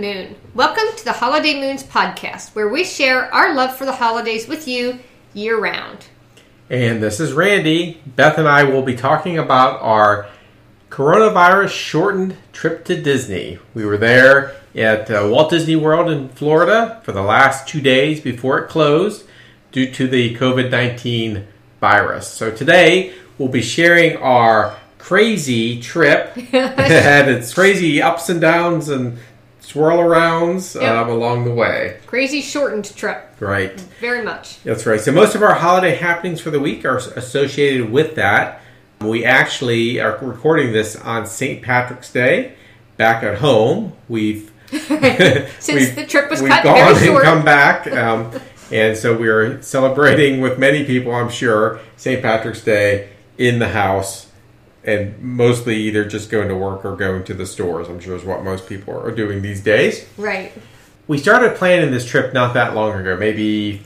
This is Beth Moon. Welcome to the Holiday Moons podcast, where we share our love for the holidays with you year round. And this is Randy. Beth and I will be talking about our coronavirus shortened trip to Disney. We were there at uh, Walt Disney World in Florida for the last two days before it closed due to the COVID 19 virus. So today we'll be sharing our crazy trip and its crazy ups and downs and swirl arounds Yep. um, along the way. Crazy shortened trip, Right. very much. That's right. So most of our holiday happenings for the week are associated with that. We actually are recording this on St. Patrick's Day back at home. We've Since we've- the trip was we've cut gone very and come back, um, and so we're celebrating with many people. I'm sure St. Patrick's Day in the house, and mostly either just going to work or going to the stores. I'm sure is what most people are doing these days. Right. We started planning this trip not that long ago, maybe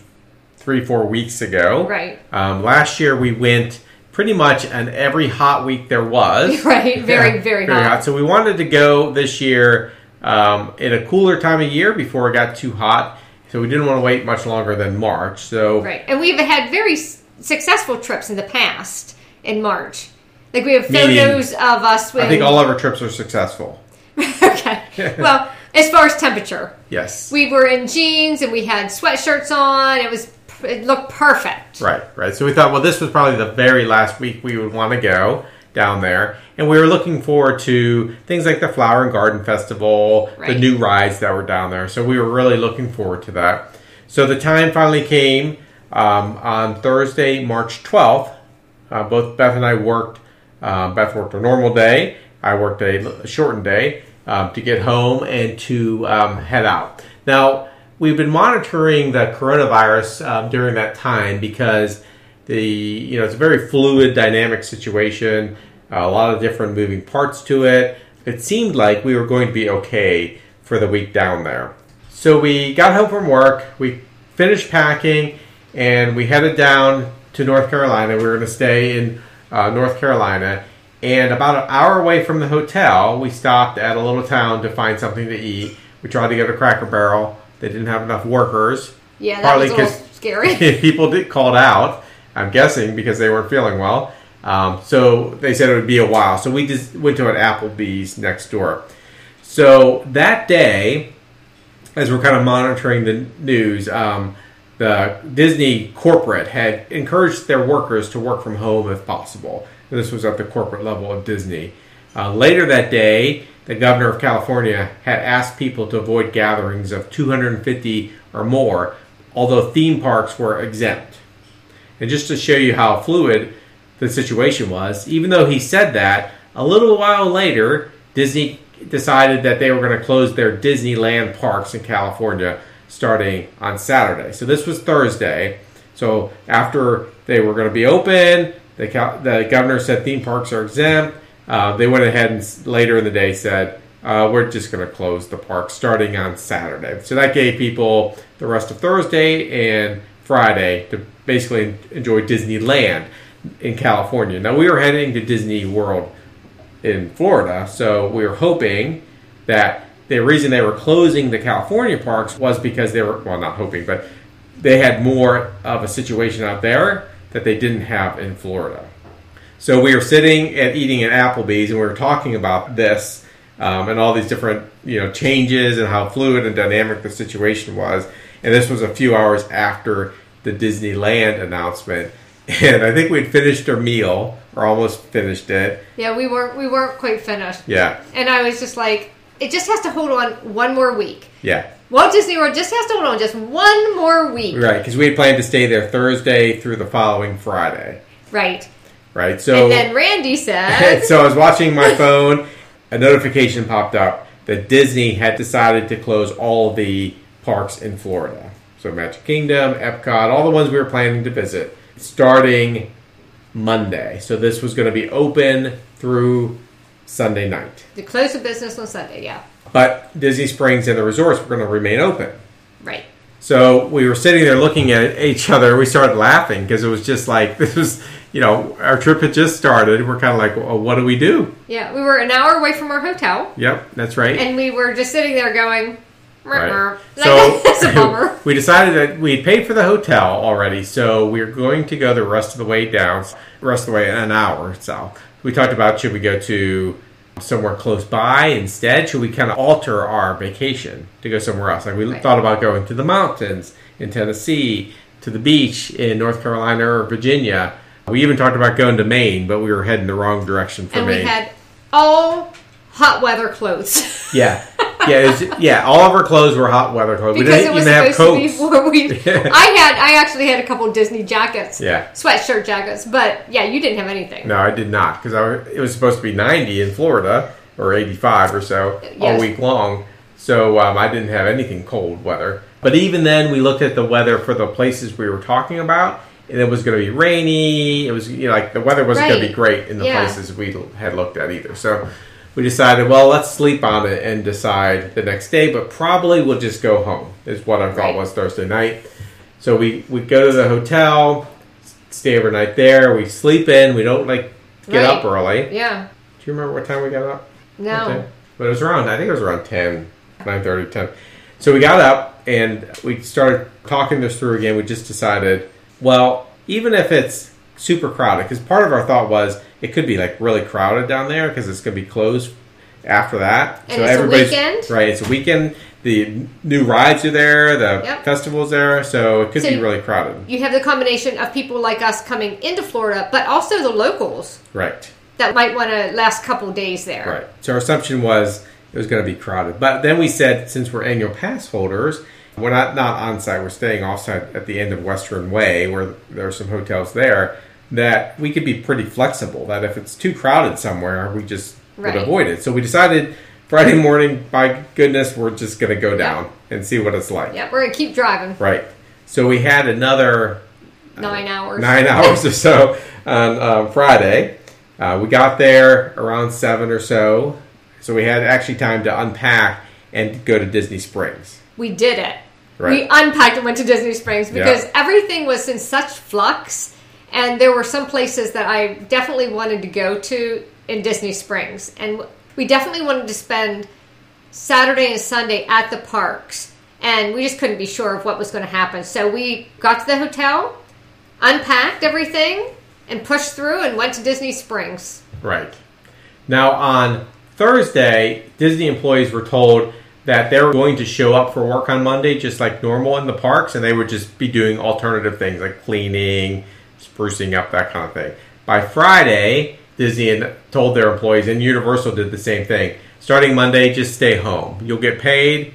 three, four weeks ago. Right. Um, last year we went pretty much on every hot week there was. Right. Very, Yeah, very, hot. So we wanted to go this year um, in a cooler time of year before it got too hot. So we didn't want to wait much longer than March. So Right. And we've had very s- successful trips in the past in March. Like we have Meaning- photos of us when. I think all of our trips are successful. okay. Well, as far as temperature, Yes. we were in jeans and we had sweatshirts on. It was. It looked perfect. Right, right. So we thought, well, this was probably the very last week we would want to go down there. And we were looking forward to things like the Flower and Garden Festival, the new rides that were down there. So we were really looking forward to that. So the time finally came um, on Thursday, March 12th. Uh, both Beth and I worked. Uh, Beth worked a normal day. I worked a, shortened day um, to get home and to um, head out. Now, we've been monitoring the coronavirus um, during that time because the you know it's a very fluid, dynamic situation. a lot of different moving parts to it. It seemed like we were going to be okay for the week down there. So we got home from work. We finished packing, and we headed down to North Carolina. We were going to stay in uh, North Carolina. And about an hour away from the hotel, we stopped at a little town to find something to eat. We tried to go to Cracker Barrel. They didn't have enough workers. Yeah, that Partly was a little 'cause- scary. people did called out. I'm guessing because they weren't feeling well. Um, so they said it would be a while. So we just went to an Applebee's next door. So that day, as we're kind of monitoring the news, um, the Disney corporate had encouraged their workers to work from home if possible. This was at the corporate level of Disney. Uh, later that day, the governor of California had asked people to avoid gatherings of 250 or more, although theme parks were exempt. And just to show you how fluid the situation was, even though he said that, a little while later, Disney decided that they were going to close their Disneyland parks in California starting on Saturday. So this was Thursday. So after they were going to be open, the, the governor said theme parks are exempt. Uh, they went ahead and later in the day said, uh, we're just going to close the park starting on Saturday. So that gave people the rest of Thursday and Friday to basically enjoy Disneyland in California. Now we were heading to Disney World in Florida, so we were hoping that the reason they were closing the California parks was because they were well, not hoping, but they had more of a situation out there that they didn't have in Florida. So we were sitting and eating at Applebee's, and we were talking about this um, and all these different you know changes and how fluid and dynamic the situation was. And this was a few hours after the Disneyland announcement, and I think we'd finished our meal or almost finished it. yeah, we weren't we weren't quite finished. Yeah, And I was just like, it just has to hold on one more week. yeah, Walt Disney World just has to hold on just one more week. right. Because we had planned to stay there Thursday through the following Friday. Right. Right. So and then Randy said, so I was watching my phone. A notification popped up that Disney had decided to close all the parks in Florida. So Magic Kingdom, Epcot, all the ones we were planning to visit, starting Monday. So this was going to be open through Sunday night. to close the business on Sunday. Yeah. But Disney Springs and the resorts were going to remain open. Right. So we were sitting there looking at each other. We started laughing because it was just like this was you know, our trip had just started. We're kind of like, well, what do we do? Yeah, we were an hour away from our hotel, Yep, that's right. and we were just sitting there going, Right. So that's a bummer. we decided that we had paid for the hotel already, so we were going to go the rest of the way down, the rest of the way in an hour. So we talked about should we go to somewhere close by instead? Should we kind of alter our vacation to go somewhere else? Like we Right. thought about going to the mountains in Tennessee, to the beach in North Carolina or Virginia. We even talked about going to Maine, but we were heading the wrong direction for and Maine. we had all hot weather clothes. yeah. Yeah, it was, yeah. All of our clothes were hot weather clothes. we because didn't it was even have supposed coats. to be we. I had, I actually had a couple Disney jackets, Yeah. sweatshirt jackets, but yeah, you didn't have anything. No, I did not because it was supposed to be 90 in Florida or 85 or so all week long. So um, I didn't have anything cold weather. But even then, we looked at the weather for the places we were talking about, and it was going to be rainy. It was you know, like the weather wasn't going to be great in the Yeah. places we had looked at either. So we decided, well, let's sleep on it and decide the next day. But probably we'll just go home. Is what I thought Right. was Thursday night. So we we go to the hotel, stay overnight there. We sleep in. We don't like get Right. up early. Yeah, Do you remember what time we got up? no. But it was around, I think it was around 10, 9.30, 10. So we got up and we started talking this through again. We just decided, well, even if it's super crowded, because part of our thought was it could be like really crowded down there because it's going to be closed after that. And it's a weekend? Right, it's a weekend. The new rides are there, the Yep. festival's there, so it could So be really crowded. you have the combination of people like us coming into Florida, but also the locals Right. that might want to last a couple days there. Right. So our assumption was it was going to be crowded. But then we said, since we're annual pass holders, we're not not on site. We're staying off site at the end of Western Way, where there are some hotels there. That we could be pretty flexible. That if it's too crowded somewhere, we just Right. would avoid it. So we decided Friday morning, by goodness, we're just going to go down and see what it's like. Yeah, we're gonna keep driving Right. So we had another nine hours. nine hours or so on um, Friday. Uh, we got there around seven or so, so we had actually time to unpack and go to Disney Springs. We did it. Right. We unpacked and went to Disney Springs because Yeah. everything was in such flux, and there were some places that I definitely wanted to go to in Disney Springs, and we definitely wanted to spend Saturday and Sunday at the parks, and we just couldn't be sure of what was going to happen. So we got to the hotel, unpacked everything, and pushed through and went to Disney Springs. Right. Now on Thursday, Disney employees were told that they were going to show up for work on Monday just like normal in the parks, and they would just be doing alternative things like cleaning, sprucing up, that kind of thing. By Friday, Disney told their employees, and Universal did the same thing. Starting Monday, just stay home. You'll get paid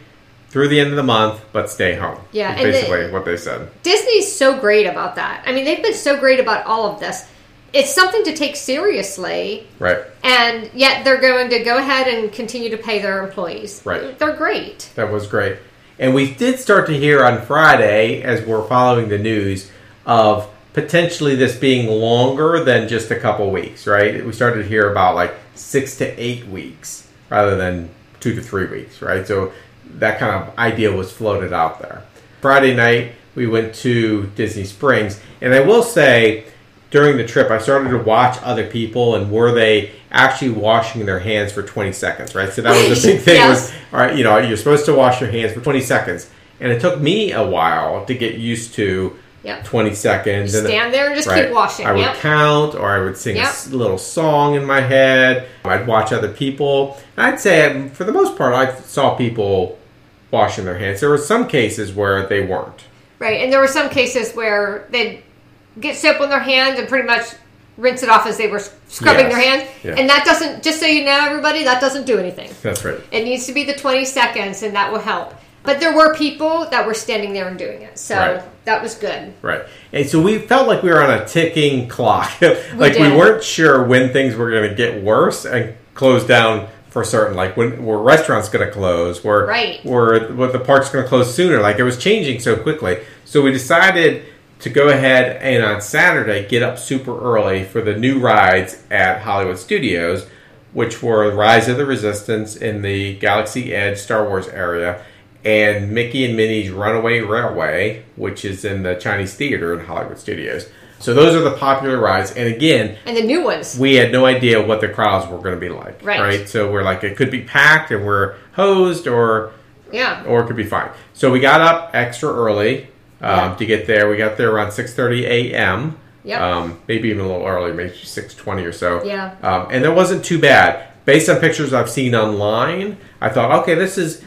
through the end of the month, but stay home. Yeah, and the- basically what they said. Disney's so great about that. I mean, they've been so great about all of this. It's something to take seriously, Right. and yet they're going to go ahead and continue to pay their employees. Right. They're great. That was great. And we did start to hear on Friday, as we're following the news, of potentially this being longer than just a couple weeks, right? We started to hear about like six to eight weeks rather than two to three weeks, right? So that kind of idea was floated out there. Friday night, we went to Disney Springs. And I will say, during the trip, I started to watch other people and were they actually washing their hands for 20 seconds, right? So that was the big thing Yes. was, all right, you know, you're supposed to wash your hands for 20 seconds. And it took me a while to get used to Yep. 20 seconds. and- Stand there and just right, keep washing. I would Yep. count or I would sing a Yep. s- little song in my head. I'd watch other people. And I'd say, um, for the most part, I saw people washing their hands. There were some cases where they weren't. Right. And there were some cases where they'd get soap on their hands and pretty much rinse it off as they were scrubbing Yes. their hands. Yeah. And that doesn't, just so you know, everybody, that doesn't do anything. That's right. It needs to be the 20 seconds, and that will help. But there were people that were standing there and doing it. So Right. That was good. Right. And so we felt like we were on a ticking clock. like we did. weren't sure when things were going to get worse and close down for certain. Like when were restaurants going to close? Were Right. were what the parks going to close sooner? Like it was changing so quickly. So we decided to go ahead and on Saturday get up super early for the new rides at Hollywood Studios, which were Rise of the Resistance in the Galaxy Edge Star Wars area and Mickey and Minnie's Runaway Railway, which is in the Chinese Theater in Hollywood Studios. So those are the popular rides. And again, And the new ones. we had no idea what the crowds were going to be like. Right. So we're like, it could be packed and we're hosed or Yeah. or it could be fine. So we got up extra early um, Yeah. to get there. We got there around 6.30 a.m. Yep. Um, maybe even a little early, maybe 6.20 or so. Yeah. Um, and it wasn't too bad. Based on pictures I've seen online, I thought, okay, this is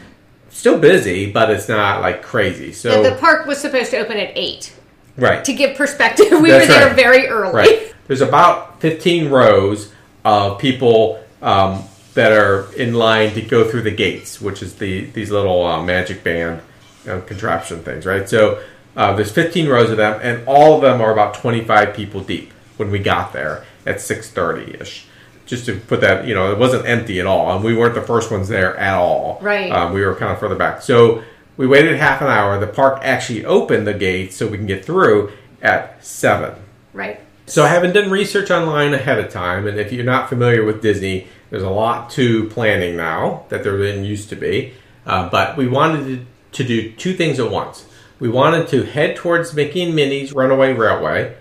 still busy, but it's not like crazy. So, the park was supposed to open at 8. right. To give perspective, we That's were there right. very early. Right. There's about 15 rows of people um, that are in line to go through the gates, which is the these little uh, magic band uh, contraption things, right? So uh, there's 15 rows of them, and all of them are about 25 people deep when we got there at 6:30 ish. Just to put that, you know, it wasn't empty at all, and we weren't the first ones there at all. Right. Um, we were kind of further back. So we waited half an hour. The park actually opened the gates so we can get through at seven. Right. So I haven't done research online ahead of time, and if you're not familiar with Disney, there's a lot to planning now that there didn't used to be. Uh, but we wanted to, to do two things at once. We wanted to head towards Mickey and Minnie's Runaway Railway,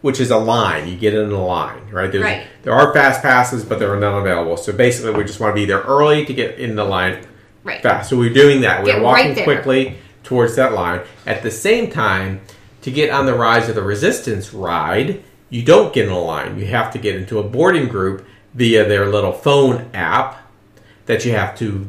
which is a line. You get in a line, right? There's, Right. There are fast passes, but there are none available. So basically, we just want to be there early to get in the line Right. fast. So we're doing that. We're walking right quickly towards that line. At the same time, to get on the Rise of the Resistance ride, you don't get in a line. You have to get into a boarding group via their little phone app that you have to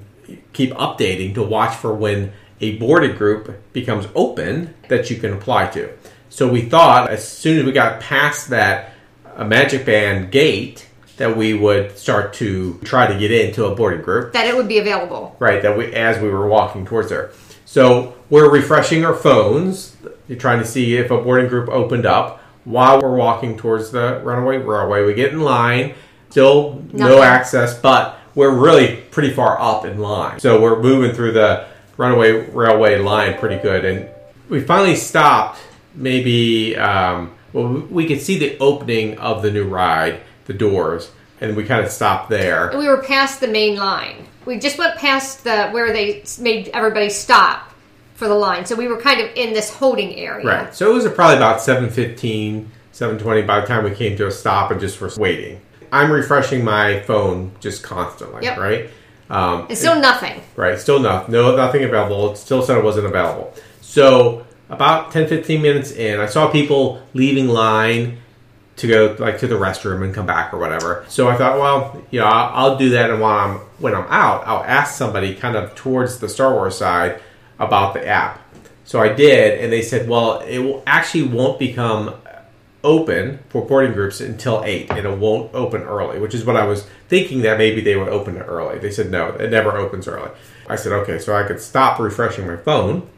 keep updating to watch for when a boarded group becomes open that you can apply to. So we thought as soon as we got past that uh, Magic Band gate that we would start to try to get into a boarding group. That it would be available. right that we as we were walking towards there. So we're refreshing our phones trying to see if a boarding group opened up. While we're walking towards the runaway railway we get in line still no access but we're really pretty far up in line. So we're moving through the runaway railway line pretty good. And we finally stopped maybe um, well we could see the opening of the new ride the doors and we kind of stopped there And we were past the main line. We just went past the where they made everybody stop for the line. So we were kind of in this holding area. Right. So it was probably about 7.15, 7.20 by the time we came to a stop and just were waiting. I'm refreshing my phone just constantly, Yep. right? Um, And still nothing. right. Still no, no, nothing available. It still said it wasn't available. So about 10, 15 minutes in, I saw people leaving line to go like to the restroom and come back or whatever. So I thought, well, you know, I'll, I'll do that, and while I'm when I'm out, I'll ask somebody kind of towards the Star Wars side about the app. So I did, and they said, well, it will actually won't become open for boarding groups until eight, and it won't open early, which is what I was thinking that maybe they would open it early. They said no, it never opens early. I said okay, so I could stop refreshing my phone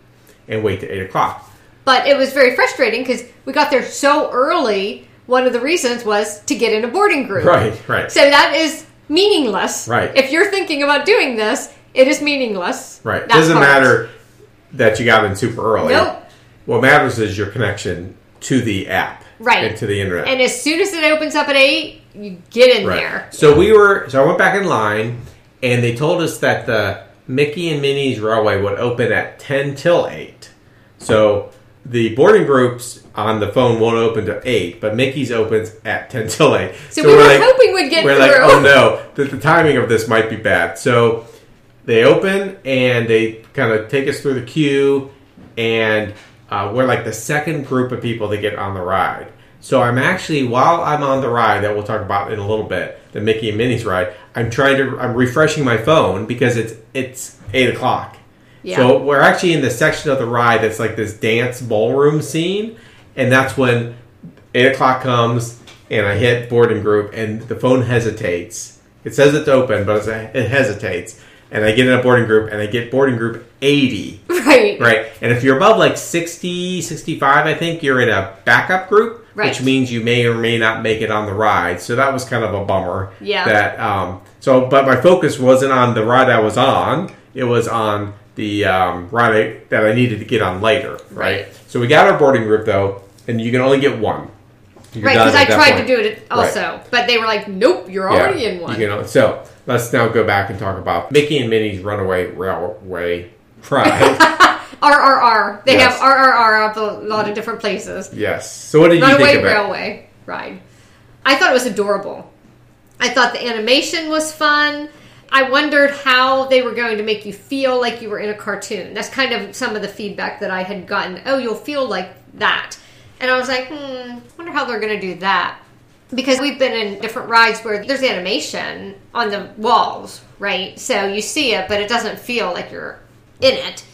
and wait to eight o'clock. But it was very frustrating because we got there so early. One of the reasons was to get in a boarding group. Right, right. So that is meaningless. Right. If you're thinking about doing this, it is meaningless. Right. That Doesn't part. matter that you got in super early. Nope. What matters is your connection to the app. Right. And to the internet. And as soon as it opens up at eight, you get in right. there. So we were so I went back in line and they told us that the Mickey and Minnie's Railway would open at ten till eight. So the boarding groups on the phone won't open to eight, but Mickey's opens at ten till eight. So, we were hoping we'd get we're through. like, oh no, the, the timing of this might be bad. So they open and they kind of take us through the queue, and uh, we're like the second group of people to get on the ride. So I'm actually while I'm on the ride that we'll talk about in a little bit, the Mickey and Minnie's ride. I'm trying to I'm refreshing my phone because it's it's eight o'clock. Yeah. So we're actually in the section of the ride that's like this dance ballroom scene, and that's when eight o'clock comes and I hit boarding group and the phone hesitates. It says it's open, but it's it hesitates, and I get in a boarding group and I get boarding group eighty. right. Right. And if you're above like 60, 65, I think you're in a backup group, Right. which means you may or may not make it on the ride. So that was kind of a bummer. Yeah. That um so but my focus wasn't on the ride I was on. It was on the um, ride I, that I needed to get on later, right? Right. So we got our boarding group though, and you can only get one. You're Right, because I tried point. to do it also, but they were like, "Nope, you're Yeah, already in one." You know, so let's now go back and talk about Mickey and Minnie's Runaway Railway ride. RRR. They Yes. have RRR up a lot of different places. Yes. So what did you Runaway think of it? Railway ride. I thought it was adorable. I thought the animation was fun. I wondered how they were going to make you feel like you were in a cartoon. That's kind of some of the feedback that I had gotten. Oh, you'll feel like that. And I was like, hmm, wonder how they're going to do that. Because we've been in different rides where there's animation on the walls, right? So you see it, but it doesn't feel like you're in it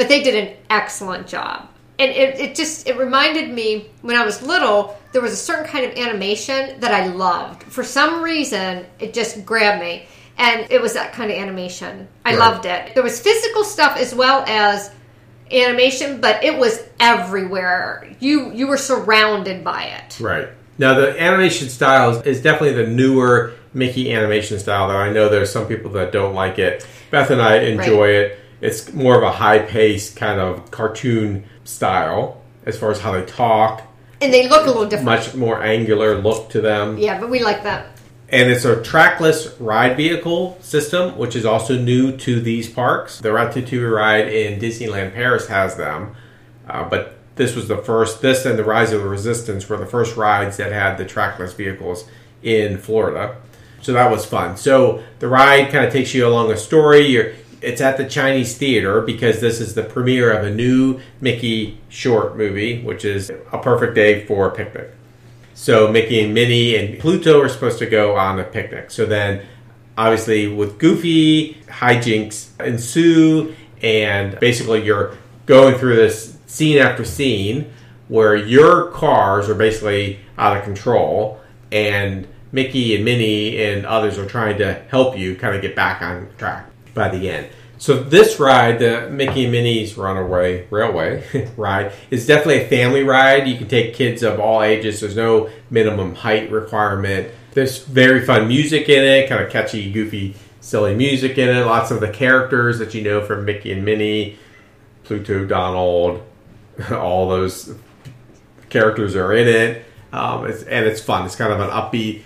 but they did an excellent job and it, it just it reminded me when i was little there was a certain kind of animation that i loved for some reason it just grabbed me and it was that kind of animation i Right. loved it there was physical stuff as well as animation but it was everywhere you you were surrounded by it Right. Now the animation style is, is definitely the newer Mickey animation style. Though I know there's some people that don't like it. Beth and I enjoy it. It's more of a high paced kind of cartoon style as far as how they talk. and they look a little different Much more angular look to them. yeah but we like that And it's a trackless ride vehicle system, which is also new to these parks. The Ratatouille ride in Disneyland Paris has them, uh, but this was the first. This and the Rise of the Resistance were the first rides that had the trackless vehicles in Florida. So that was fun. So the ride kind of takes you along a story. You're, it's at the Chinese Theater because this is the premiere of a new Mickey short movie, which is a perfect day for a picnic. So Mickey and Minnie and Pluto are supposed to go on a picnic. So then, obviously, with Goofy, hijinks ensue, and basically you're going through this scene after scene where your cars are basically out of control, and Mickey and Minnie and others are trying to help you kind of get back on track by the end. So this ride, the Mickey and Minnie's Runaway Railway ride, is definitely a family ride. You can take kids of all ages. There's no minimum height requirement. There's very fun music in it, kind of catchy, goofy, silly music in it. Lots of the characters that you know from Mickey and Minnie, Pluto, Donald, all those characters are in it. Um, it's, and it's fun. It's kind of an upbeat,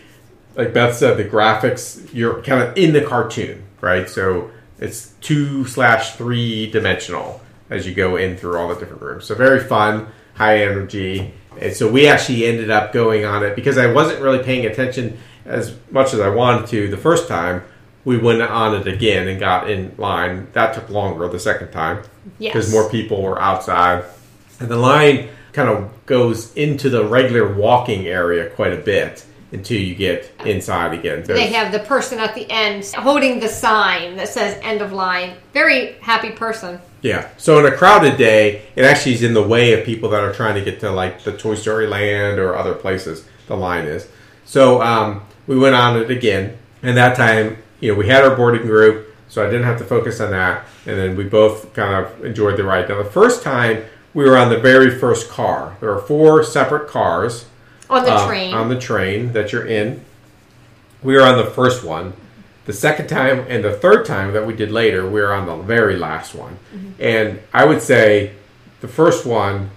like Beth said, the graphics, you're kind of in the cartoon, right? So it's two slash three dimensional as you go in through all the different rooms. So very fun, high energy. And so we actually ended up going on it because I wasn't really paying attention as much as I wanted to the first time. We went on it again and got in line. That took longer the second time because Yes. more people were outside. And the line kind of goes into the regular walking area quite a bit until you get inside again. They have the person at the end holding the sign that says end of line. Very happy person. Yeah. So in a crowded day, it actually is in the way of people that are trying to get to like the Toy Story Land or other places. The line is. So um, we went on it again, and that time, you know, we had our boarding group, so I didn't have to focus on that, and then we both kind of enjoyed the ride. Now the first time we were on the very first car. There are four separate cars On the uh, train. on the train that you're in. We were on the first one. The second time and the third time that we did later, we were on the very last one. And I would say the first one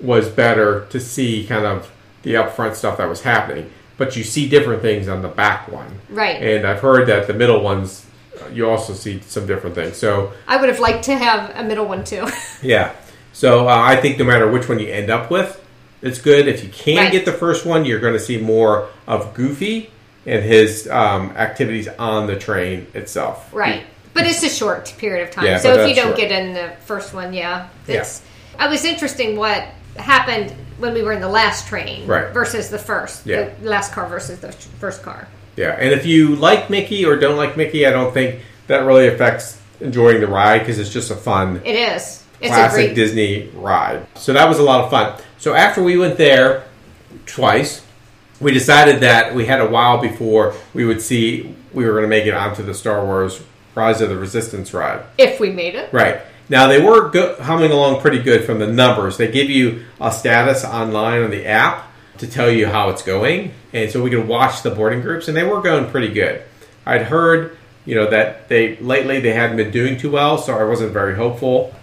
was better to see kind of the upfront stuff that was happening, but you see different things on the back one. right. And I've heard that the middle ones, you also see some different things. So I would have liked to have a middle one too. yeah. So uh, I think no matter which one you end up with, it's good. If you can Right. get the first one, you're going to see more of Goofy and his um, activities on the train itself. right. But it's a short period of time. Yeah, so if you don't short. get in the first one, yeah. Yeah. It's I was interesting what happened when we were in the last train Right. versus the first. Yeah. The last car versus the first car. Yeah, and if you like Mickey or don't like Mickey, I don't think that really affects enjoying the ride because it's just a fun It is. It's classic a great Disney ride. So that was a lot of fun. So after we went there twice, we decided that we had a while before we would see we were going to make it onto the Star Wars Rise of the Resistance ride. if we made it. Right. Now they were go- humming along pretty good from the numbers. They give you a status online on the app to tell you how it's going, and so we could watch the boarding groups, and they were going pretty good. I'd heard, you know, that they lately they hadn't been doing too well, so I wasn't very hopeful.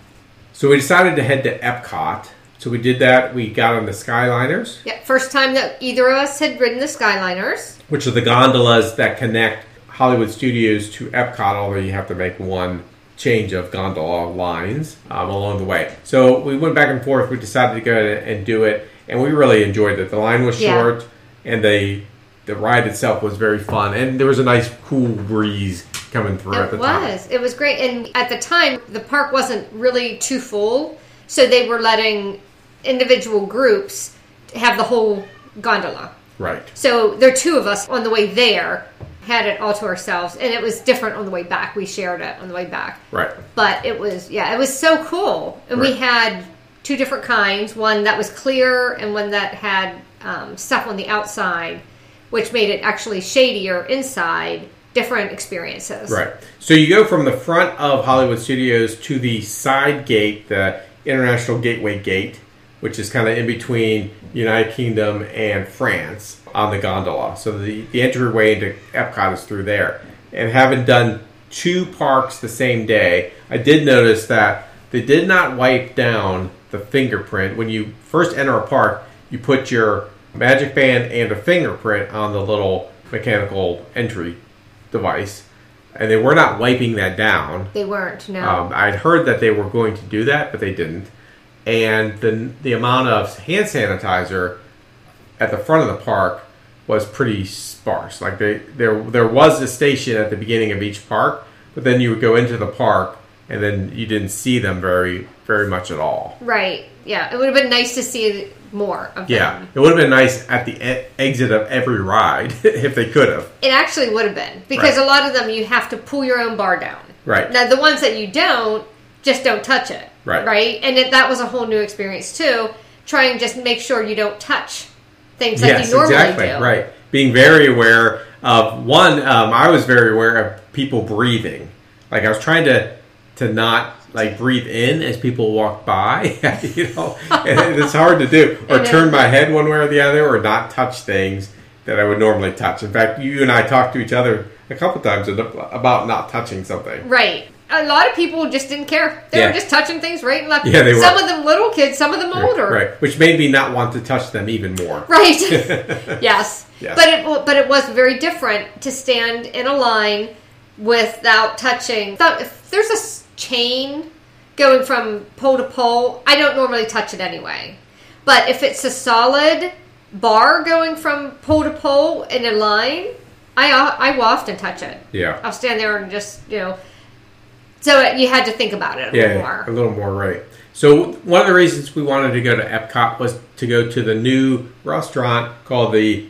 So we decided to head to Epcot. So we did that. We got on the Skyliners, Yeah, first time that either of us had ridden the Skyliners. which are the gondolas that connect Hollywood Studios to Epcot, although you have to make one change of gondola lines um, along the way. So we went back and forth. We decided to go and do it, and we really enjoyed it. The line was Yeah. short, and the the ride itself was very fun, and there was a nice cool breeze coming through at It the time. was. It was great. And at the time, the park wasn't really too full, so they were letting individual groups have the whole gondola. Right. So there are two of us on the way there, had it all to ourselves, and it was different on the way back. We shared it on the way back. Right. But it was, yeah, it was so cool. And we had two different kinds one that was clear and one that had um, stuff on the outside, which made it actually shadier inside. Different experiences. Right. So you go from the front of Hollywood Studios to the side gate, the International Gateway Gate, which is kind of in between United Kingdom and France on the gondola. So the, the entryway into Epcot is through there. And having done two parks the same day, I did notice that they did not wipe down the fingerprint. When you first enter a park, you put your magic band and a fingerprint on the little mechanical entry device, and they were not wiping that down. They weren't, no. Um, I'd heard that they were going to do that, but they didn't. And the the amount of hand sanitizer at the front of the park was pretty sparse. Like they there there was a station at the beginning of each park, but then you would go into the park and then you didn't see them very very much at all. right. Yeah. It would have been nice to see more of Yeah, them. Yeah. It would have been nice at the e- exit of every ride if they could have. It actually would have been because Right. a lot of them you have to pull your own bar down. Right. Now the ones that you don't, just don't touch it. Right. Right. And it, that was a whole new experience too. Trying just make sure you don't touch things like yes, you normally exactly. do. Right. Being very aware of one, um, I was very aware of people breathing. Like I was trying to to not like breathe in as people walk by. you know, and it's hard to do. Or turn my head one way or the other, or not touch things that I would normally touch. In fact, you and I talked to each other a couple times about not touching something. Right. A lot of people just didn't care. They Yeah. were just touching things right and left. Yeah, they were. Some of them little kids, some of them older. Right. Which made me not want to touch them even more. Right. yes. Yes. But it but it was very different to stand in a line without touching. If there's a chain going from pole to pole, I don't normally touch it anyway. But if it's a solid bar going from pole to pole in a line, I I will often touch it. Yeah. I'll stand there and just you know. So you had to think about it a little yeah, more. a little more, right. So one of the reasons we wanted to go to Epcot was to go to the new restaurant called the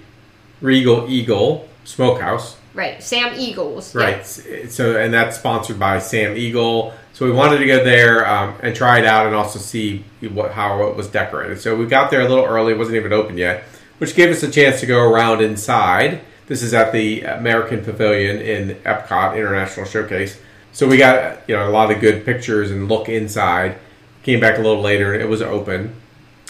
Regal Eagle Smokehouse. Right, Sam Eagles. Right. Yeah. So and that's sponsored by Sam Eagle. So we wanted to go there um, and try it out and also see what how it was decorated. So we got there a little early; it wasn't even open yet, which gave us a chance to go around inside. This is at the American Pavilion in Epcot International Showcase. So we got you know a lot of good pictures and look inside. Came back a little later and it was open.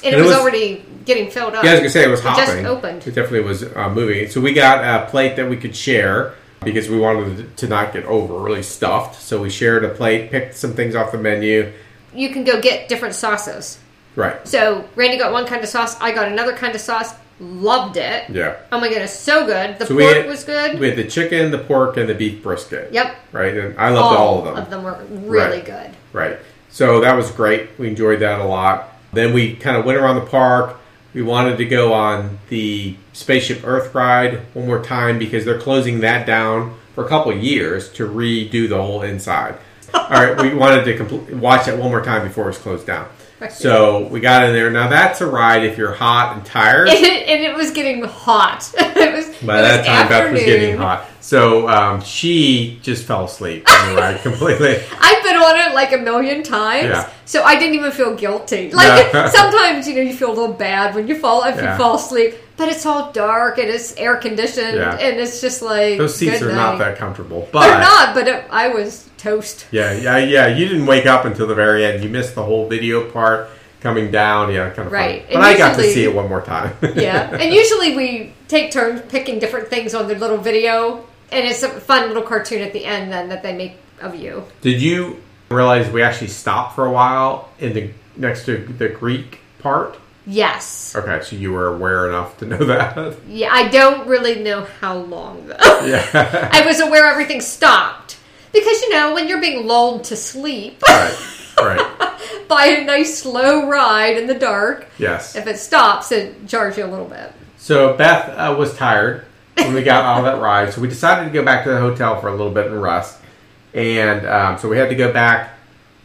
And, And it it was, was- already getting filled up. Yeah, I was gonna say it was It just hopping. opened. It definitely was uh, moving. So we got a plate that we could share because we wanted to not get overly stuffed. So we shared a plate, picked some things off the menu. You can go get different sauces. Right. So Randy got one kind of sauce. I got another kind of sauce. Loved it. Yeah. Oh my goodness, so good. The So we pork had- was good. We had the chicken, the pork, and the beef brisket. yep. Right. And I loved all, of them. were really Right. good. Right. So that was great. We enjoyed that a lot. Then we kind of went around the park. We wanted to go on the Spaceship Earth ride one more time because they're closing that down for a couple of years to redo the whole inside. All right, we wanted to compl- watch that one more time before it was closed down. So we got in there. Now that's a ride if you're hot and tired. and it was getting hot. it was By it that was time, Beth was getting hot. So um, she just fell asleep on the ride completely. I've been on it like a million times, Yeah. so I didn't even feel guilty. Like No. sometimes, you know, you feel a little bad when you fall if Yeah. you fall asleep, but it's all dark and it's air conditioned, Yeah. and it's just like Those seats are not that comfortable. But They're not, but it, I was toast. Yeah, yeah, yeah. You didn't wake up until the very end. You missed the whole video part coming down. Yeah, kind of Right. Funny. And But I got to see it one more time. Yeah, and usually we take turns picking different things on the little video, and it's a fun little cartoon at the end then that they make of you. Did you realize we actually stopped for a while in the next to the Greek part? Yes. Okay, so you were aware enough to know that. Yeah, I don't really know how long though. yeah. I was aware everything stopped Because you know, when you're being lulled to sleep Right. Right. by a nice slow ride in the dark, Yes. if it stops, it jars you a little bit. So Beth uh, was tired when we got out of that ride, so we decided to go back to the hotel for a little bit and rest. And um, so we had to go back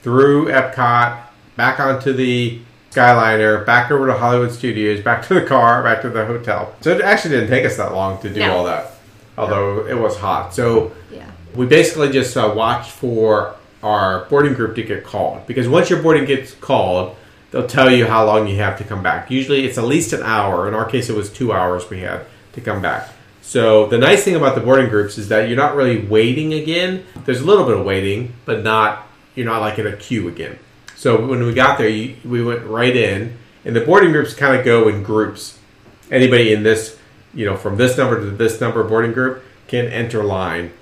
through Epcot, back onto the Skyliner, back over to Hollywood Studios, back to the car, back to the hotel. So it actually didn't take us that long to do No. all that, although it was hot. So Yeah. we basically just uh, watched for our boarding group to get called because once your boarding gets called they'll tell you how long you have to come back usually it's at least an hour in our case it was two hours we had to come back so the nice thing about the boarding groups is that you're not really waiting again there's a little bit of waiting but not you're not like in a queue again so when we got there you, we went right in and the boarding groups kind of go in groups. Anybody in this you know from this number to this number boarding group can enter line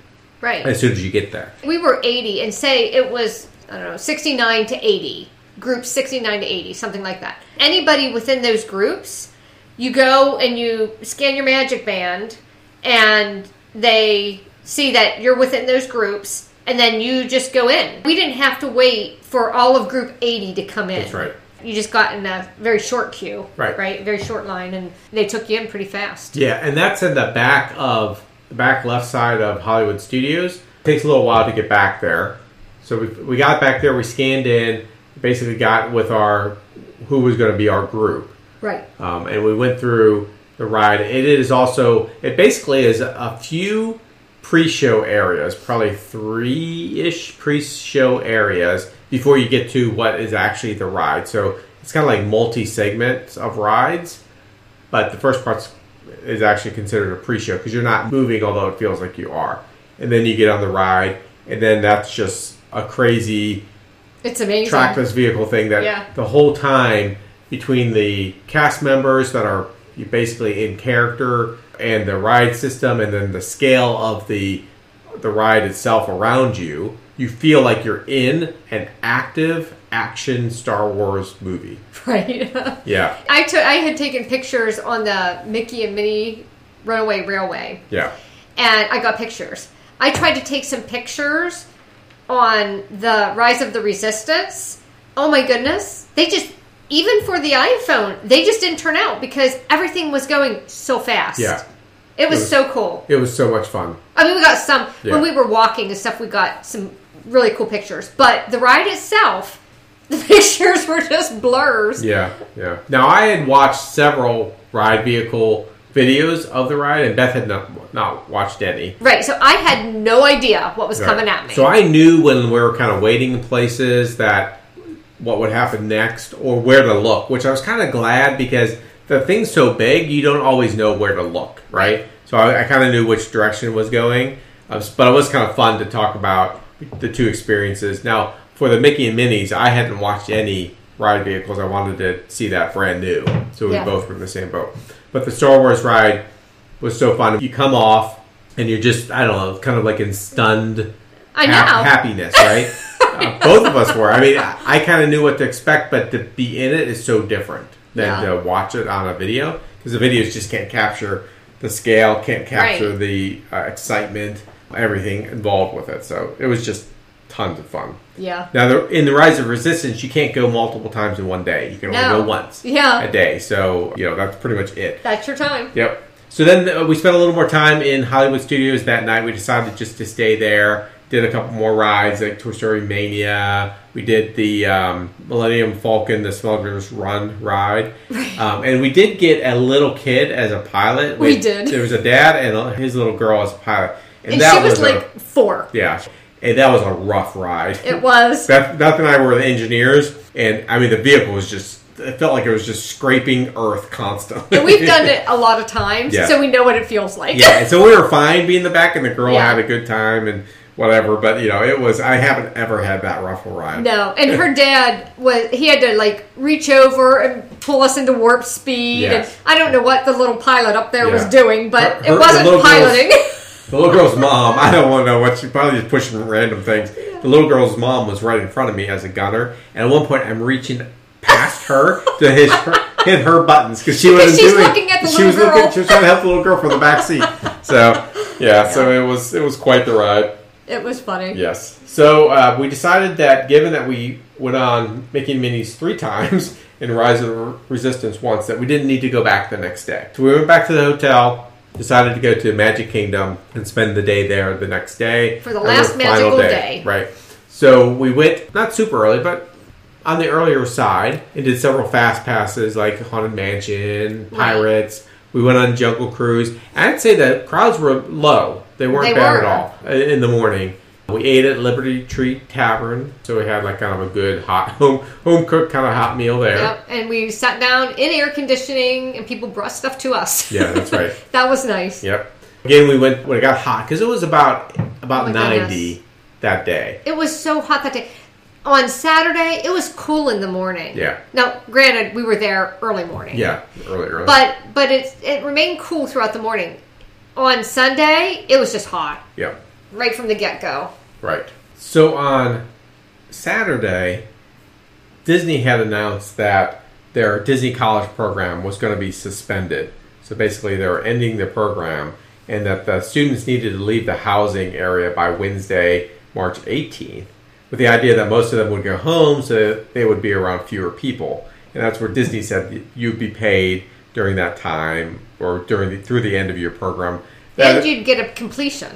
Right. as soon as you get there. We were 80 and say it was i don't know 69 to 80 groups 69 to 80 something like that. Anybody within those groups you go and you scan your magic band and they see that you're within those groups and then you just go in we didn't have to wait for all of group 80 to come in That's right. you just got in a very short queue Right. right very short line and they took you in pretty fast Yeah, and that's in the back of the back left side of Hollywood Studios. takes a little while to get back there. So we, we got back there, we scanned in, basically got with our who was going to be our group, right um, and we went through the ride. It is also it basically is a few pre-show areas, probably three-ish pre-show areas before you get to what is actually the ride. So it's kind of like multi-segments of rides, but the first part is actually considered a pre-show because you're not moving, although it feels like you are. And then you get on the ride, and then that's just a crazy it's amazing trackless vehicle thing that Yeah. the whole time between the cast members that are basically in character and the ride system and then the scale of the the ride itself around you you feel like you're in an active action Star Wars movie. right Yeah. I took I had taken pictures on the Mickey and Minnie Runaway Railway, Yeah. and I got pictures. I tried to take some pictures on the Rise of the Resistance. Oh my goodness, they just even for the iPhone, they just didn't turn out because everything was going so fast. Yeah. it was, It was- so cool. It was so much fun. I mean, we got some Yeah. when we were walking and stuff. We got some really cool pictures, but the ride itself, the pictures were just blurs. Yeah, yeah. Now I had watched several ride vehicle videos of the ride, and Beth had not not watched any. Right, so I had no idea what was coming at me. So I knew when we were kind of waiting in places that what would happen next or where to look, which I was kind of glad because the thing's so big, you don't always know where to look, right? So I, I kind of knew which direction it was going, uh, but it was kind of fun to talk about the two experiences. Now, for the Mickey and Minnie's, I hadn't watched any ride vehicles. I wanted to see that brand new, so we Yeah. both were in the same boat. But the Star Wars ride was so fun. You come off and you're just, I don't know, kind of like in stunned I know. hap- happiness, right? both of us were. I mean, I, I kind of knew what to expect, but to be in it is so different than Yeah. to watch it on a video because the videos just can't capture the scale, can't capture Right. the uh, excitement, everything involved with it. So it was just tons of fun. yeah. Now, the, in the Rise of Resistance, you can't go multiple times in one day. You can only No. go once Yeah. a day. So you know that's pretty much it. That's your time. Yep. So then uh, we spent a little more time in Hollywood Studios that night. We decided just to stay there. Did a couple more rides like Toy Story Mania. We did the um, Millennium Falcon, the Smuggler's Run ride, um, and we did get a little kid as a pilot. We did. There was a dad and his little girl as a pilot, and, And that she was, a- like four. yeah, and that was a rough ride. It was. Beth, Beth and I were the engineers, and I mean the vehicle was just. It felt like it was just scraping earth constantly. And we've done it a lot of times, Yeah. so we know what it feels like. yeah, and so we were fine being the back, and the girl Yeah. had a good time and whatever. But you know, it was I haven't ever had that rough a ride. No, and her dad was he had to like reach over and pull us into warp speed, Yes. and I don't know what the little pilot up there was doing, but Her- her- it wasn't piloting. The little girl's mom, I don't want to know what she probably just pushing random things. The little girl's mom was right in front of me as a gunner, and at one point I'm reaching past her to hit her, hit her buttons because she wasn't doing. looking at the she little was looking. girl. She was trying to help the little girl from the back seat. So yeah, so it was it was quite the ride. It was funny. Yes. So uh, we decided that given that we went on Mickey and Minnie's three times and Rise of the Resistance once, that we didn't need to go back the next day. So we went back to the hotel, decided to go to Magic Kingdom and spend the day there the next day. For the last magical day. Right. So we went, not super early, but on the earlier side and did several fast passes like Haunted Mansion, Right. Pirates. We went on Jungle Cruise. I'd say the crowds were low. They weren't They bad were. at all uh, in the morning. We ate at Liberty Tree Tavern, so we had like kind of a good hot home home cooked kind of hot meal there. Yep. And we sat down in air conditioning, and people brought stuff to us. Yeah, that's right. that was nice. Yep. Again, we went when it got hot because it was about about Oh ninety goodness. that day. It was so hot that day. On Saturday, it was cool in the morning. Yeah. Now, granted, we were there early morning. Yeah, early early. But but it it remained cool throughout the morning. On Sunday, it was just hot yep. right from the get go. Right. So on Saturday, Disney had announced that their Disney College program was going to be suspended. So basically, they were ending the program, and that the students needed to leave the housing area by Wednesday, March 18th, with the idea that most of them would go home so they would be around fewer people. And that's where Disney said you'd be paid during that time or during the, through the end of your program. That- and you'd get a completion.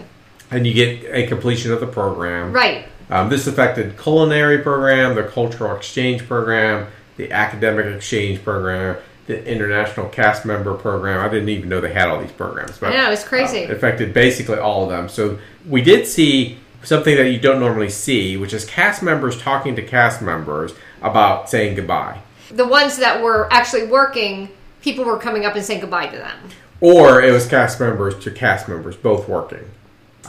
and you get a completion of the program. Right. Um, this affected culinary program, the cultural exchange program, the academic exchange program, the international cast member program. I didn't even know they had all these programs. But, I know, it's crazy. uh, it affected basically all of them. So we did see something that you don't normally see, which is cast members talking to cast members about saying goodbye. The ones that were actually working, people were coming up and saying goodbye to them. Or it was cast members to cast members, both working.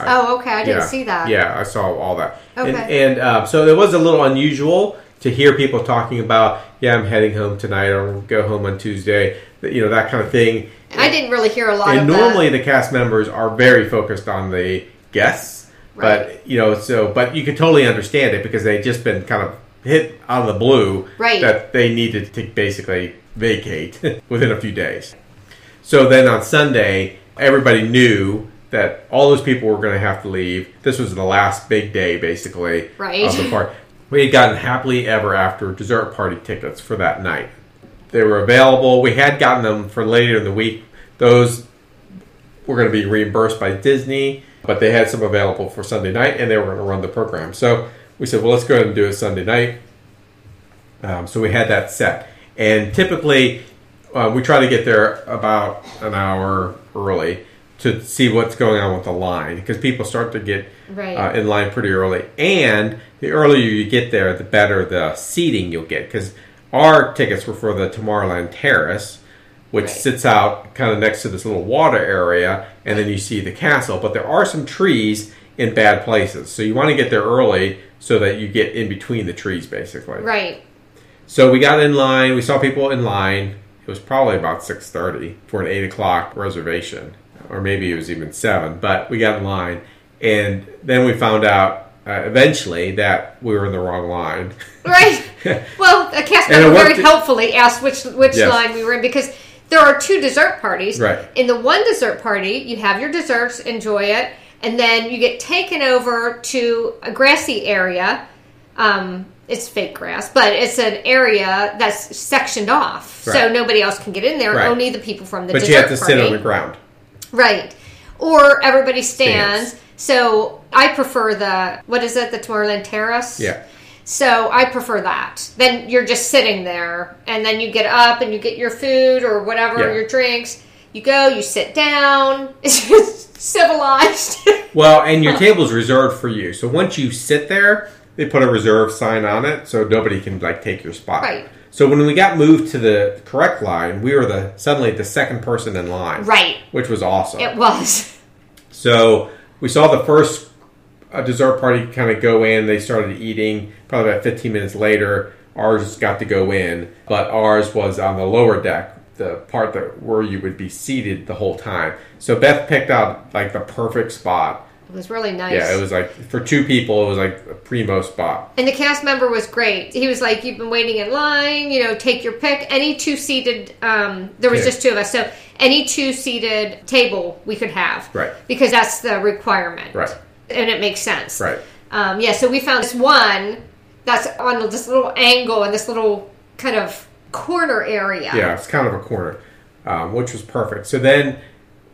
Oh, okay. I didn't yeah. see that. Yeah, I saw all that. And, Okay. and uh, so it was a little unusual to hear people talking about, yeah, I'm heading home tonight or go home on Tuesday, you know, that kind of thing. I didn't really hear a lot And normally that. the cast members are very focused on the guests, Right. but you know, so but you could totally understand it because they'd just been kind of hit out of the blue Right. that they needed to basically vacate within a few days. So then on Sunday, everybody knew that all those people were going to have to leave. This was the last big day, basically, Right. of the party. We had gotten happily ever after dessert party tickets for that night. They were available. We had gotten them for later in the week. Those were going to be reimbursed by Disney, but they had some available for Sunday night, and they were going to run the program. So we said, well, let's go ahead and do it Sunday night. Um, so we had that set, and typically uh, we try to get there about an hour early to see what's going on with the line because people start to get Right. uh, in line pretty early. And the earlier you get there, the better the seating you'll get because our tickets were for the Tomorrowland Terrace, which Right. sits out kind of next to this little water area, and then you see the castle. But there are some trees in bad places, so you want to get there early so that you get in between the trees, basically. Right. So we got in line. We saw people in line. It was probably about six thirty for an eight o'clock reservation, or maybe it was even seven. But we got in line, and then we found out uh, eventually that we were in the wrong line. Right. well, a cast member very helpfully asked which which Yes. line we were in because there are two dessert parties. Right. In the one dessert party, you have your desserts, enjoy it, and then you get taken over to a grassy area. Um, it's fake grass, but it's an area that's sectioned off, so nobody else can get in there. Right. Only the people from the but you have to party. sit on the ground. Right. Or everybody stands. Stands. So I prefer the what is it, the Tomorrowland Terrace? Yeah. So I prefer that. Then you're just sitting there and then you get up and you get your food or whatever, Yeah. your drinks. You go, you sit down. It's just civilized. Well, and your table's reserved for you. So once you sit there, they put a reserve sign on it, so nobody can like take your spot. Right. So when we got moved to the correct line, we were the suddenly the second person in line. right. Which was awesome. It was. So we saw the first uh, dessert party kind of go in. They started eating. Probably about 15 minutes later, ours got to go in, but ours was on the lower deck, the part that where you would be seated the whole time. So Beth picked out like the perfect spot. It was really nice. Yeah, it was like for two people, it was like a primo spot. And the cast member was great. He was like, "You've been waiting in line. You know, take your pick. Any two seated. Um, there was Yeah. just two of us, so any two seated table we could have. Right. Because that's the requirement. Right. and it makes sense. Right. Um, yeah, so we found this one that's on this little angle in this little kind of corner area. Yeah, it's kind of a corner, um, which was perfect. So then,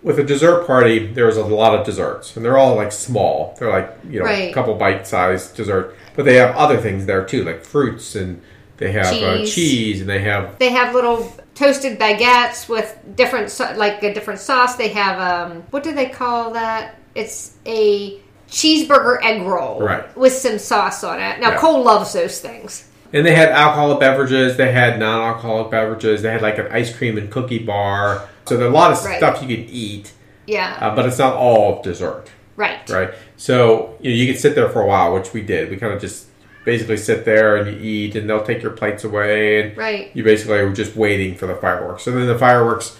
with a dessert party, there's a lot of desserts, and they're all like small. They're like you know Right. a couple bite-sized dessert, but they have other things there too, like fruits, and they have uh, Cheese. cheese, and they have They have little toasted baguettes with different, like a different sauce. They have, um, what do they call that? It's a cheeseburger egg roll Right. with some sauce on it. Now, Yeah. Cole loves those things. And they had alcoholic beverages. They had non-alcoholic beverages. They had like an ice cream and cookie bar. So there's a lot of Right. stuff you can eat, Yeah, uh, but it's not all dessert, right. right? So you know, you can sit there for a while, which we did. We kind of just basically sit there and you eat, and they'll take your plates away, and Right. you basically are just waiting for the fireworks. So then the fireworks,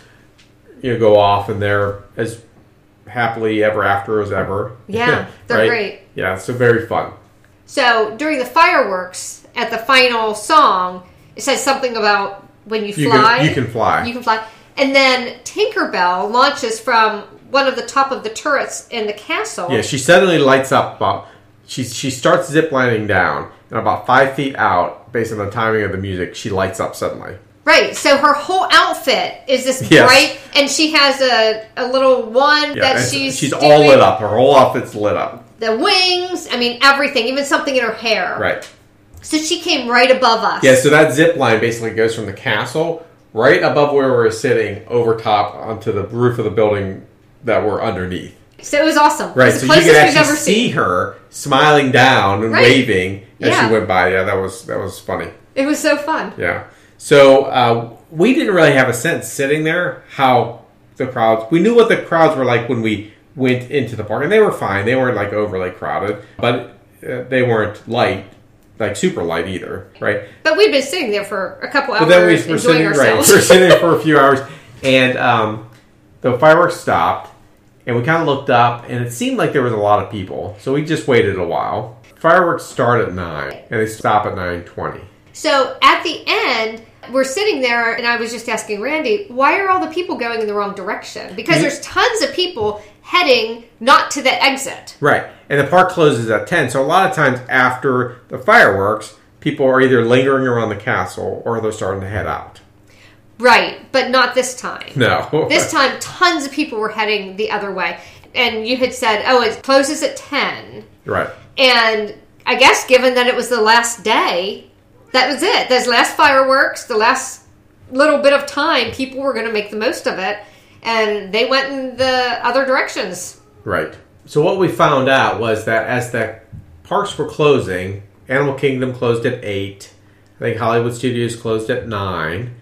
you know, go off, and they're as happily ever after as ever. Yeah, they're Right? great. Yeah, so very fun. So during the fireworks, at the final song, it says something about when you You fly. can you can fly. You can fly. And then Tinkerbell launches from one of the top of the turrets in the castle. Yeah, she suddenly lights up about. She she starts ziplining down, and about five feet out, based on the timing of the music, she lights up suddenly. Right. So her whole outfit is this Yes. bright, and she has a, a little one Yeah, that she's she's all lit up. Her whole outfit's lit up. The wings. I mean, everything. Even something in her hair. Right. So she came right above us. Yeah. So that zip line basically goes from the castle right above where we're sitting over top onto the roof of the building that we're underneath. So it was awesome. Right. Was So you could actually see seen. her smiling down and Right. waving as Yeah. she went by. Yeah, that was that was funny. It was so fun. Yeah. So uh, we didn't really have a sense sitting there how the crowds. We knew what the crowds were like when we went into the park, and they were fine. They weren't like overly crowded, but uh, they weren't light, like super light either, right? But we'd been sitting there for a couple hours But then we were enjoying sitting right. ourselves. We were sitting there for a few hours, and um, the fireworks stopped, and we kind of looked up, and it seemed like there was a lot of people. So we just waited a while. Fireworks start at nine, and they stop at nine twenty. So at the end, we're sitting there, and I was just asking Randy, why are all the people going in the wrong direction? Because there's tons of people heading not to the exit. Right. And the park closes at 10. So a lot of times after the fireworks, people are either lingering around the castle or they're starting to head out. Right, but not this time. No. This time, tons of people were heading the other way. And you had said, oh, it closes at 10. right. And I guess given that it was the last day, that was it. Those last fireworks, the last little bit of time, people were going to make the most of it. And they went in the other directions. Right. So what we found out was that as the parks were closing, Animal Kingdom closed at 8. I think Hollywood Studios closed at 9.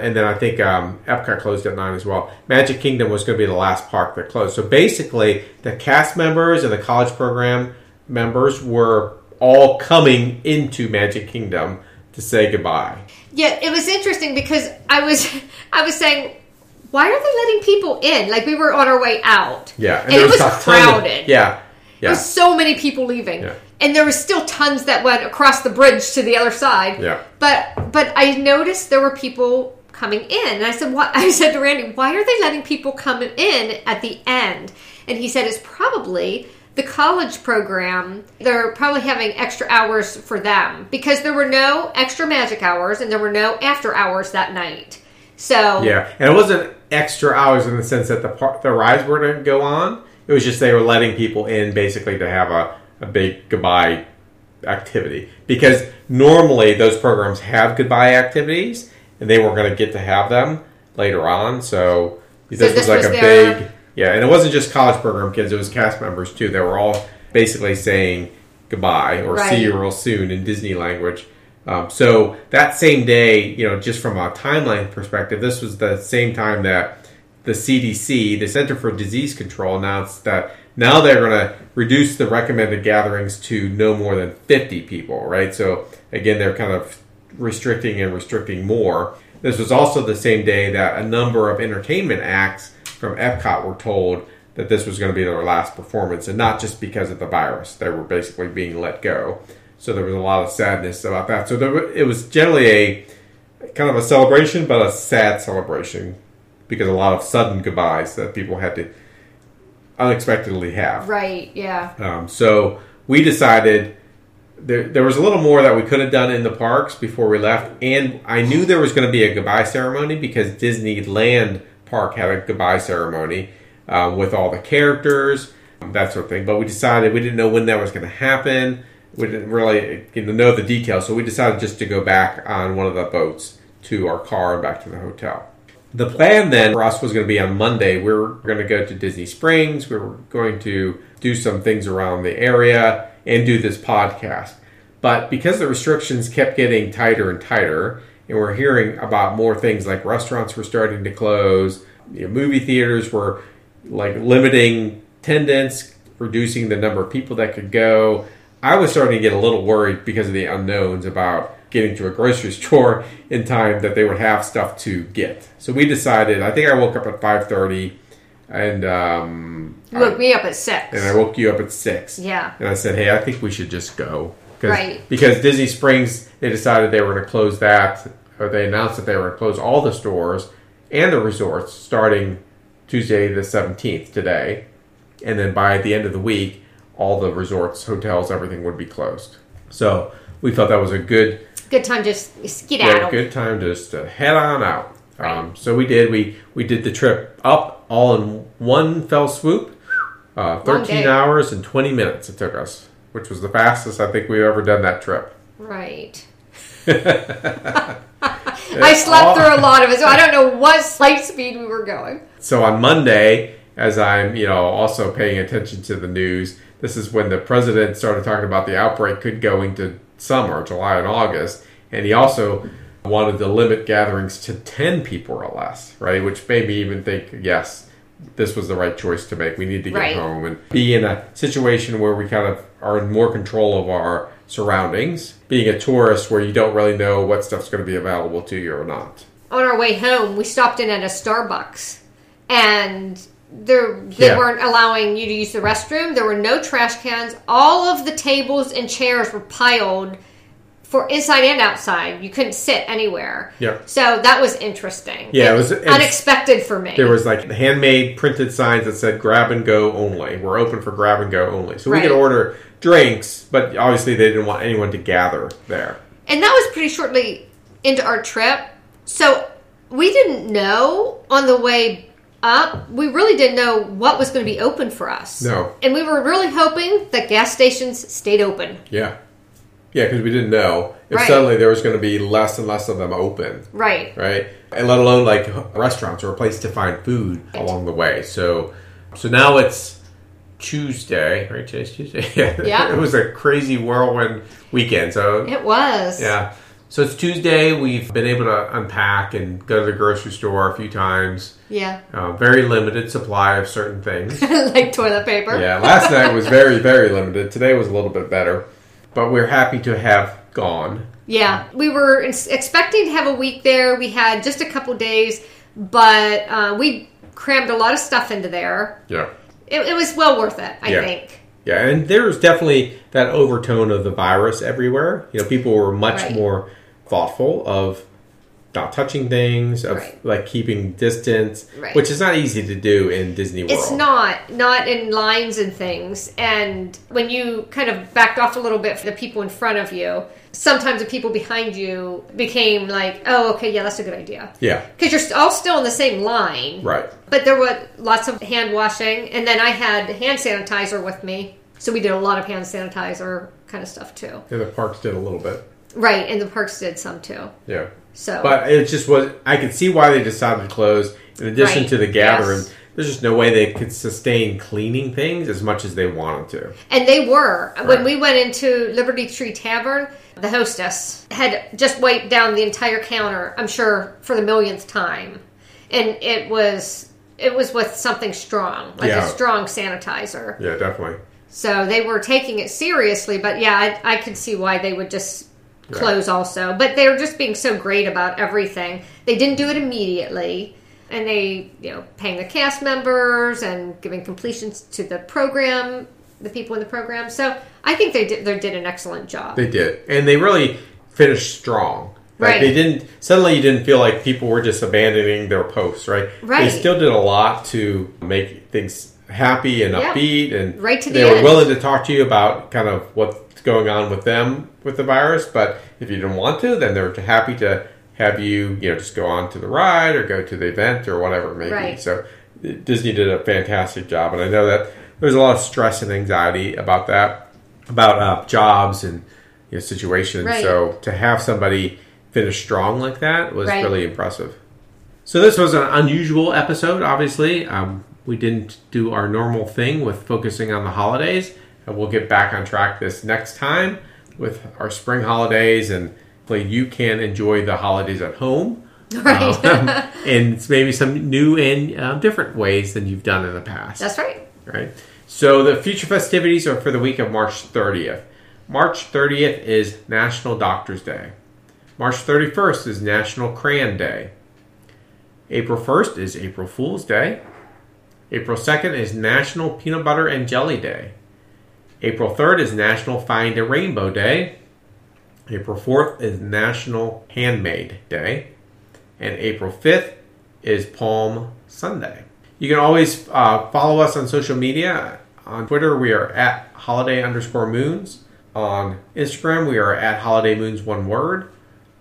And then I think um, Epcot closed at 9 as well. Magic Kingdom was going to be the last park that closed. So basically, the cast members and the college program members were all coming into Magic Kingdom to say goodbye. Yeah, it was interesting because I was I was saying, why are they letting people in? Like we were on our way out. Yeah. And, it was a ton of- crowded. yeah. There Yeah. was so many people leaving. Yeah. And there was still tons that went across the bridge to the other side. Yeah. But but I noticed there were people coming in. And I said what I said to Randy, why are they letting people come in at the end? And he said it's probably the college program, they're probably having extra hours for them because there were no extra magic hours and there were no after hours that night. So Yeah, and it wasn't extra hours in the sense that the par- the rides were going to go on. It was just they were letting people in basically to have a, a big goodbye activity because normally those programs have goodbye activities and they weren't going to get to have them later on. So this, this was like was a their- big yeah, and it wasn't just college program kids; it was cast members too. They were all basically saying goodbye or see you real soon in Disney language. Um, so that same day, you know, just from a timeline perspective, this was the same time that the CDC, the Center for Disease Control, announced that now they're going to reduce the recommended gatherings to no more than 50 people, right? So again, they're kind of restricting and restricting more. This was also the same day that a number of entertainment acts from Epcot were told that this was going to be their last performance, and not just because of the virus. They were basically being let go. So there was a lot of sadness about that. So there, it was generally a kind of a celebration, but a sad celebration because a lot of sudden goodbyes that people had to unexpectedly have. Right. Yeah. Um, so we decided there, there was a little more that we could have done in the parks before we left, and I knew there was going to be a goodbye ceremony because Disneyland Park had a goodbye ceremony um, with all the characters, that sort of thing. But we decided we didn't know when that was going to happen. We didn't really know the details, so we decided just to go back on one of the boats to our car and back to the hotel. The plan then for us was going to be on Monday. We were going to go to Disney Springs. We were going to do some things around the area and do this podcast. But because the restrictions kept getting tighter and tighter, and we're hearing about more things like restaurants were starting to close, you know, movie theaters were like limiting attendance, reducing the number of people that could go. I was starting to get a little worried because of the unknowns about getting to a grocery store in time that they would have stuff to get. So we decided. I think I woke up at five thirty, and um, You woke me up at six. and I woke you up at six. Yeah. And I said, hey, I think we should just go. Cause, Right. Because Disney Springs, they decided they were going to close that, or they announced that they were going to close all the stores and the resorts starting Tuesday the 17th today. And then by the end of the week, all the resorts, hotels, everything would be closed. So we thought that was a good Good time just skedaddle. yeah, good time just to head on out. Right. Um, so we did. We we did the trip up all in one fell swoop. Uh, Thirteen hours and twenty minutes it took us, which was the fastest I think we've ever done that trip. Right. I slept all- through a lot of it, so I don't know what light speed we were going. So on Monday, as I'm you know also paying attention to the news, this is when the president started talking about the outbreak could go into summer, July and August, and he also wanted to limit gatherings to ten people or less, right? Which made me even think, yes, this was the right choice to make. We need to get Right. home and be in a situation where we kind of are in more control of our surroundings. Being a tourist, where you don't really know what stuff's going to be available to you or not. On our way home, we stopped in at a Starbucks, and there they Yeah. weren't allowing you to use the restroom. There were no trash cans. All of the tables and chairs were piled for inside and outside. You couldn't sit anywhere. Yeah. So that was interesting. Yeah, it was- it's- unexpected for me. There was like handmade printed signs that said "grab and go only." We're open for grab and go only, so we could order drinks, but obviously they didn't want anyone to gather there. And that was pretty shortly into our trip. So we didn't know on the way up, we really didn't know what was going to be open for us. No. And we were really hoping that gas stations stayed open. Yeah, yeah, because we didn't know if Right. suddenly there was going to be less and less of them open, Right. right? And let alone like restaurants or a place to find food along the way. So, so now it's Tuesday, right? Today's Tuesday. Yeah, Yeah. it was a crazy whirlwind weekend. So It was. Yeah. So it's Tuesday. We've been able to unpack and go to the grocery store a few times. Yeah. Uh, very limited supply of certain things. like toilet paper. yeah. Last night was very, very limited. Today was a little bit better. But we're happy to have gone. Yeah, we were expecting to have a week there. We had just a couple days, but uh, we crammed a lot of stuff into there. Yeah. It, it was well worth it, I Yeah. think. Yeah. And there's definitely that overtone of the virus everywhere. You know, people were much Right. more thoughtful of not touching things, of Right. like keeping distance, Right. which is not easy to do in Disney World. It's not not in lines and things. And when you kind of backed off a little bit for the people in front of you, sometimes the people behind you became like, "Oh, okay, yeah, that's a good idea," Yeah. because you're all still in the same line. Right. But there was lots of hand washing, and then I had hand sanitizer with me, so we did a lot of hand sanitizer kind of stuff too. Yeah, the parks did a little bit. Right, and the parks did some too. Yeah. So, But it just was. I could see why they decided to close. In addition Right, to the gathering, yes. there's just no way they could sustain cleaning things as much as they wanted to. and they were when we went into Liberty Tree Tavern. The hostess had just wiped down the entire counter. I'm sure for the millionth time, and it was it was with something strong, like Yeah. a strong sanitizer. Yeah, definitely. So they were taking it seriously, but yeah, I, I could see why they would just close also. But they were just being so great about everything. They didn't do it immediately, and they, you know, paying the cast members and giving completions to the program, the people in the program. So I think they did they did an excellent job. They did, and they really finished strong. Like, Right. They didn't. Suddenly, you didn't feel like people were just abandoning their posts. Right. Right. They still did a lot to make things happy and Yeah. upbeat, and Right to the they were willing to talk to you about kind of what's going on with them with the virus. But if you didn't want to, then they're happy to have you, you know, just go on to the ride or go to the event or whatever it may be. Right. So Disney did a fantastic job, and I know that there's a lot of stress and anxiety about that, about uh, jobs and you know, situations. Right. So to have somebody finish strong like that was Right. really impressive. So this was an unusual episode. Obviously, um, we didn't do our normal thing with focusing on the holidays, and we'll get back on track this next time with our spring holidays, and hopefully you can enjoy the holidays at home. Right. Um, and it's maybe some new and uh, different ways than you've done in the past That's right. right? So the future festivities are for the week of March 30th. March 30th is National Doctors Day. March 31st is National Crayon Day. April 1st is April Fool's Day. April 2nd is National Peanut Butter and Jelly Day. April 3rd is National Find a Rainbow Day. April 4th is National Handmade Day. And April 5th is Palm Sunday. You can always uh, follow us on social media. On Twitter, we are at holiday underscore moons. On Instagram, we are at holiday moons one word.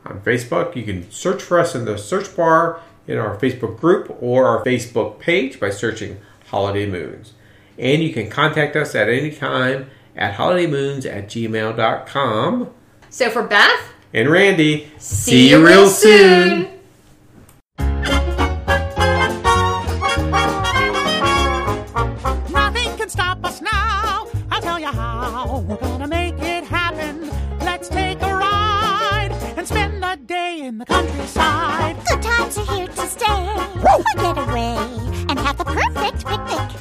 On Facebook, you can search for us in the search bar in our Facebook group or our Facebook page by searching Holiday Moons. And you can contact us at any time at holidaymoons at gmail.com. So for Beth, And Randy, see, you real soon. Nothing times are here to stay. A getaway and have the perfect picnic.